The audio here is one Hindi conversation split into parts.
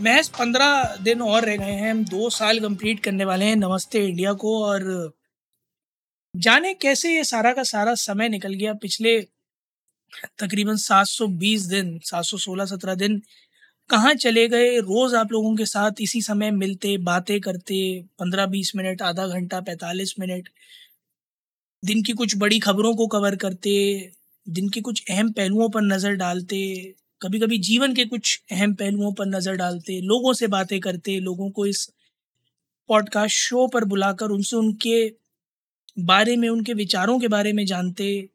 महज पंद्रह दिन और रह गए हैं। हम दो साल कंप्लीट करने वाले हैं नमस्ते इंडिया को और जाने कैसे ये सारा का सारा समय निकल गया पिछले तकरीबन 720 दिन 716 17 दिन। कहाँ चले गए? रोज़ आप लोगों के साथ इसी समय मिलते, बातें करते 15-20 मिनट, आधा घंटा 45 मिनट। दिन की कुछ बड़ी खबरों को कवर करते, दिन के कुछ अहम पहलुओं पर नज़र डालते कभी कभी जीवन के कुछ अहम पहलुओं पर नज़र डालते, लोगों से बातें करते, लोगों को इस पॉडकास्ट शो पर बुलाकर उनसे उनके बारे में, उनके विचारों के बारे में जानते,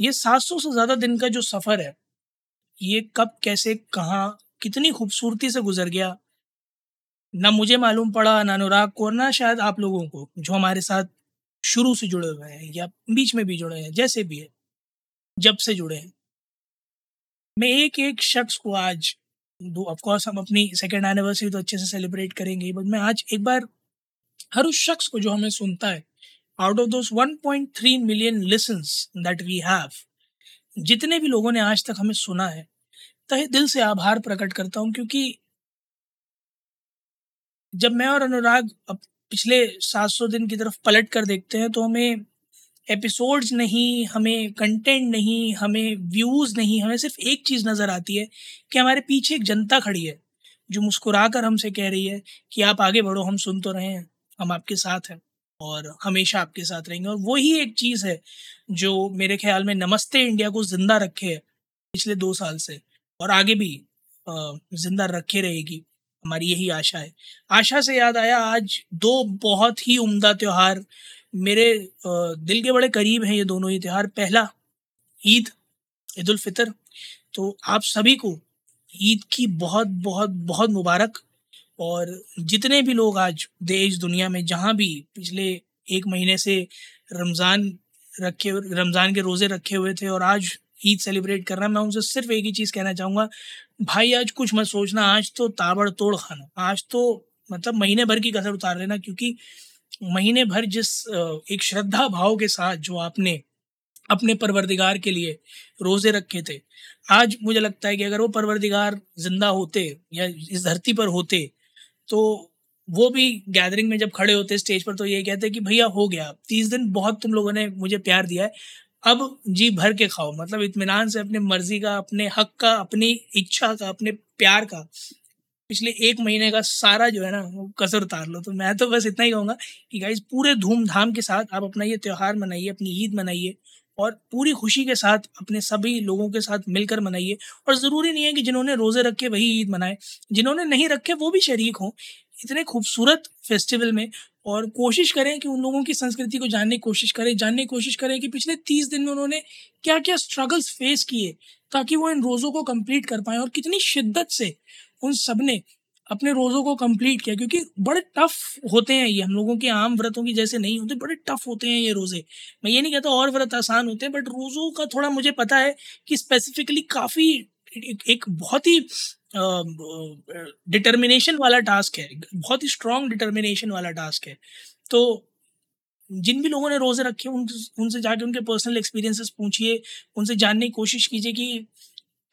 ये 700 से ज़्यादा दिन का जो सफ़र है, ये कब, कैसे, कहाँ, कितनी खूबसूरती से गुजर गया, ना मुझे मालूम पड़ा, ना अनुराग को, और ना शायद आप लोगों को, जो हमारे साथ शुरू से जुड़े हुए हैं या बीच में भी जुड़े हैं, जैसे भी है, जब से जुड़े हैं। मैं एक एक शख्स को आज दो ऑफकोर्स हम अपनी सेकेंड एनिवर्सरी तो अच्छे से सेलिब्रेट करेंगे बट मैं आज एक बार हर उस शख्स को जो हमें सुनता है out of those 1.3 million listens that we have जितने भी लोगों ने आज तक हमें सुना है, तहे दिल से आभार प्रकट करता हूँ क्योंकि जब मैं और अनुराग अब पिछले 700 दिन की तरफ़ पलट कर देखते हैं तो हमें एपिसोड्स नहीं, हमें कंटेंट नहीं, हमें व्यूज़ नहीं, हमें सिर्फ़ एक चीज़ नज़र आती है कि हमारे पीछे एक जनता खड़ी है, जो मुस्कुरा कर हमसे कह रही है कि आप आगे बढ़ो, हम सुन तो रहे हैं, हम आपके साथ हैं और हमेशा आपके साथ रहेंगे। और वही एक चीज़ है जो मेरे ख्याल में नमस्ते इंडिया को ज़िंदा रखे है पिछले दो साल से और आगे भी ज़िंदा रखे रहेगी। हमारी यही आशा है। आशा से याद आया, आज दो बहुत ही उम्दा त्यौहार मेरे दिल के बड़े करीब हैं ये दोनों ही त्यौहार। पहला, ईद ईद फितर। तो आप सभी को ईद की बहुत बहुत बहुत मुबारक। और जितने भी लोग आज देश, दुनिया में जहाँ भी पिछले एक महीने से रमज़ान रखे, रमज़ान के रोज़े रखे हुए थे और आज ईद सेलिब्रेट कर रहा मैं उनसे सिर्फ़ एक ही चीज़ कहना चाहूँगा, भाई आज कुछ मत सोचना, आज तो ताबड़ तोड़ खाना, आज तो मतलब महीने भर की कसर उतार लेना, क्योंकि महीने भर जिस एक श्रद्धा भाव के साथ जो आपने अपने परवरदिगार के लिए रोज़े रखे थे, आज मुझे लगता है कि अगर वो परवरदिगार ज़िंदा होते या इस धरती पर होते तो वो भी गैदरिंग में जब खड़े होते स्टेज पर तो ये कहते कि भैया हो गया, तीस दिन बहुत तुम लोगों ने मुझे प्यार दिया है, अब जी भर के खाओ। मतलब इतमान से अपने मर्ज़ी का, अपने हक का, अपनी इच्छा का, अपने प्यार का पिछले एक महीने का सारा जो है ना, वो कसर उतार लो। तो मैं तो बस इतना ही कहूँगा कि गाइज़ पूरे धूमधाम के साथ आप अपना ये त्यौहार मनाइए, अपनी ईद मनाइए और पूरी खुशी के साथ अपने सभी लोगों के साथ मिलकर मनाइए। और ज़रूरी नहीं है कि जिन्होंने रोज़े रखे वही ईद मनाए, जिन्होंने नहीं रखे वो भी शरीक हों। इतने खूबसूरत फेस्टिवल में और कोशिश करें कि उन लोगों की संस्कृति को जानने की कोशिश करें, जानने की कोशिश करें कि पिछले तीस दिन में उन्होंने क्या क्या स्ट्रगल्स फेस किए ताकि वो इन रोज़ों को कंप्लीट कर पाएँ और कितनी शिद्दत से उन सबने अपने रोज़ों को कंप्लीट किया क्योंकि बड़े टफ होते हैं ये। हम लोगों के आम व्रतों की जैसे नहीं होते बड़े टफ होते हैं ये रोज़े। मैं ये नहीं कहता और व्रत आसान होते हैं बट रोज़ों का थोड़ा मुझे पता है कि स्पेसिफिकली काफ़ी एक, बहुत ही डिटर्मिनेशन वाला टास्क है बहुत ही स्ट्रॉन्ग डिटर्मिनेशन वाला टास्क है। तो जिन भी लोगों ने रोज़े रखे उन उनसे जाके उनके पर्सनल एक्सपीरियंसेस पूछिए उनसे जानने की कोशिश कीजिए कि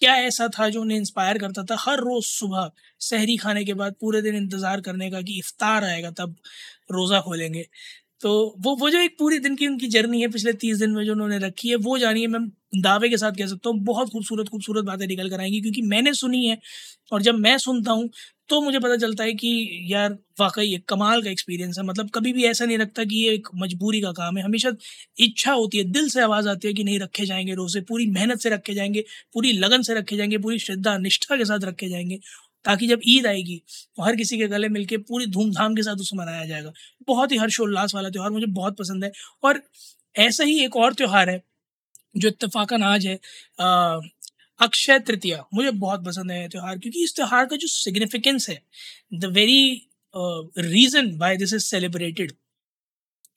क्या ऐसा था जो उन्हें इंस्पायर करता था? हर रोज़ सुबह सहरी खाने के बाद पूरे दिन इंतज़ार करने का कि इफ्तार आएगा, तब रोज़ा खोलेंगे। तो वो वो जो एक पूरी दिन की उनकी जर्नी है, पिछले तीस दिन में जो उन्होंने रखी है, वो जानिए मैं दावे के साथ कह सकता हूँ, बहुत खूबसूरत खूबसूरत बातें निकल कर आएँगी, क्योंकि मैंने सुनी है और जब मैं सुनता हूँ तो मुझे पता चलता है कि यार, वाकई एक कमाल का एक्सपीरियंस है। मतलब कभी भी ऐसा नहीं रखता कि ये एक मजबूरी का काम है। हमेशा इच्छा होती है, दिल से आवाज़ आती है कि नहीं, रखे जाएँगे रोज़े पूरी मेहनत से रखे जाएँगे, पूरी लगन से रखे जाएँगे, पूरी श्रद्धा, निष्ठा के साथ रखे जाएँगे। ताकि जब ईद आएगी तो हर किसी के गले मिलके पूरी धूमधाम के साथ उसे मनाया जाएगा। बहुत ही हर्षोल्लास वाला त्यौहार मुझे बहुत पसंद है। और ऐसा ही एक और त्यौहार है जो इतफाक़न आज है अक्षय तृतीया। मुझे बहुत पसंद है त्यौहार क्योंकि इस त्यौहार का जो सिग्निफिकेंस है the very reason why this is celebrated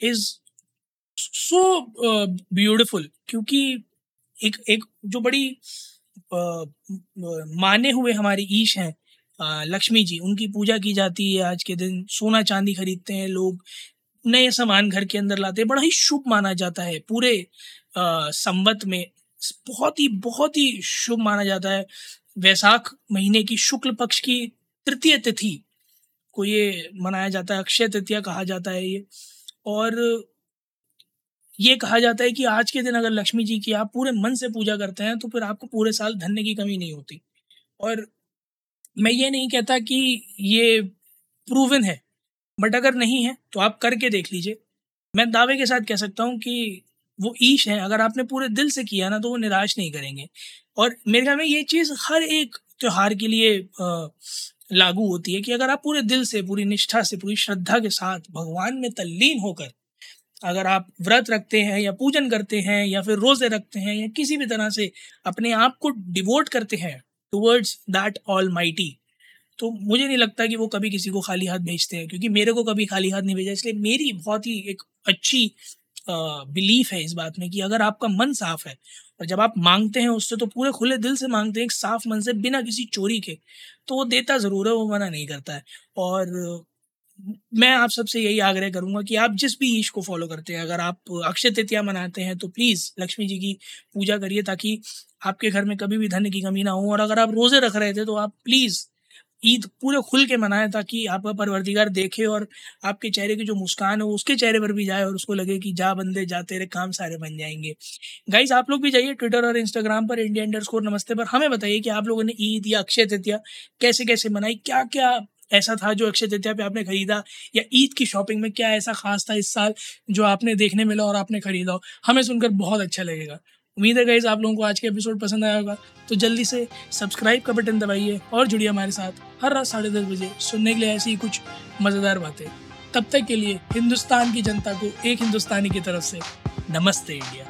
is so beautiful क्योंकि एक एक जो बड़ी uh, माने हुए हमारी ईश हैं लक्ष्मी जी, उनकी पूजा की जाती है आज के दिन। सोना चांदी खरीदते हैं लोग। नए सामान घर के अंदर लाते हैं। बड़ा ही शुभ माना जाता है। पूरे संवत में बहुत ही बहुत ही शुभ माना जाता है। वैसाख महीने की शुक्ल पक्ष की तृतीय तिथि को ये मनाया जाता है। अक्षय तृतीया कहा जाता है ये। और ये कहा जाता है कि आज के दिन अगर लक्ष्मी जी की आप पूरे मन से पूजा करते हैं तो फिर आपको पूरे साल धन्य की कमी नहीं होती। और मैं ये नहीं कहता कि ये प्रूवन है बट अगर नहीं है तो आप करके देख लीजिए। मैं दावे के साथ कह सकता हूँ कि वो ईश है, अगर आपने पूरे दिल से किया ना तो वो निराश नहीं करेंगे। और मेरे ख्याल में ये चीज़ हर एक त्यौहार के लिए लागू होती है कि अगर आप पूरे दिल से, पूरी निष्ठा से, पूरी श्रद्धा के साथ भगवान में तल्लीन होकर अगर आप व्रत रखते हैं या पूजन करते हैं या फिर रोज़े रखते हैं या किसी भी तरह से अपने आप को डिवोट करते हैं टूवर्ड्स दैट ऑल माइटी तो मुझे नहीं लगता कि वो कभी किसी को खाली हाथ भेजते हैं, क्योंकि मेरे को कभी खाली हाथ नहीं भेजा, इसलिए मेरी बहुत ही एक अच्छी बिलीफ है इस बात में कि अगर आपका मन साफ़ है, और जब आप मांगते हैं उससे तो पूरे खुले दिल से मांगते हैं, एक साफ़ मन से, बिना किसी चोरी के तो वो देता ज़रूर है, वो मना नहीं करता है। और मैं आप सबसे यही आग्रह करूँगा कि आप जिस भी ईश को फॉलो करते हैं, अगर आप अक्षय तृतीया मनाते हैं तो प्लीज़ लक्ष्मी जी की पूजा करिए ताकि आपके घर में कभी भी धन की कमी ना हो। और अगर आप रोज़े रख रहे थे तो आप प्लीज़ ईद पूरे खुल के मनाएँ ताकि आपका परवरदिगार देखे और आपके चेहरे की जो मुस्कान है उसके चेहरे पर भी जाए और उसको लगे कि जा बंदे, जा तेरे काम सारे बन जाएँगे। गाइज़ आप लोग भी जाइए ट्विटर और इंस्टाग्राम पर इंडिया इंडर स्कोर नमस्ते पर। हमें बताइए कि आप लोगों ने ईद या अक्षय तृतीया कैसे कैसे मनाई क्या क्या ऐसा था जो अक्षय तृतीया पे आपने खरीदा? या ईद की शॉपिंग में क्या ऐसा खास था इस साल जो आपने देखने मिला और आपने खरीदा हो? हमें सुनकर बहुत अच्छा लगेगा। उम्मीद है गाइज़ आप लोगों को आज का एपिसोड पसंद आया होगा। तो जल्दी से सब्सक्राइब का बटन दबाइए और जुड़िए हमारे साथ हर रात साढ़े दस बजे सुनने के लिए ऐसी ही कुछ मज़ेदार बातें। तब तक के लिए हिंदुस्तान की जनता को एक हिंदुस्तानी की तरफ़ से नमस्ते इंडिया।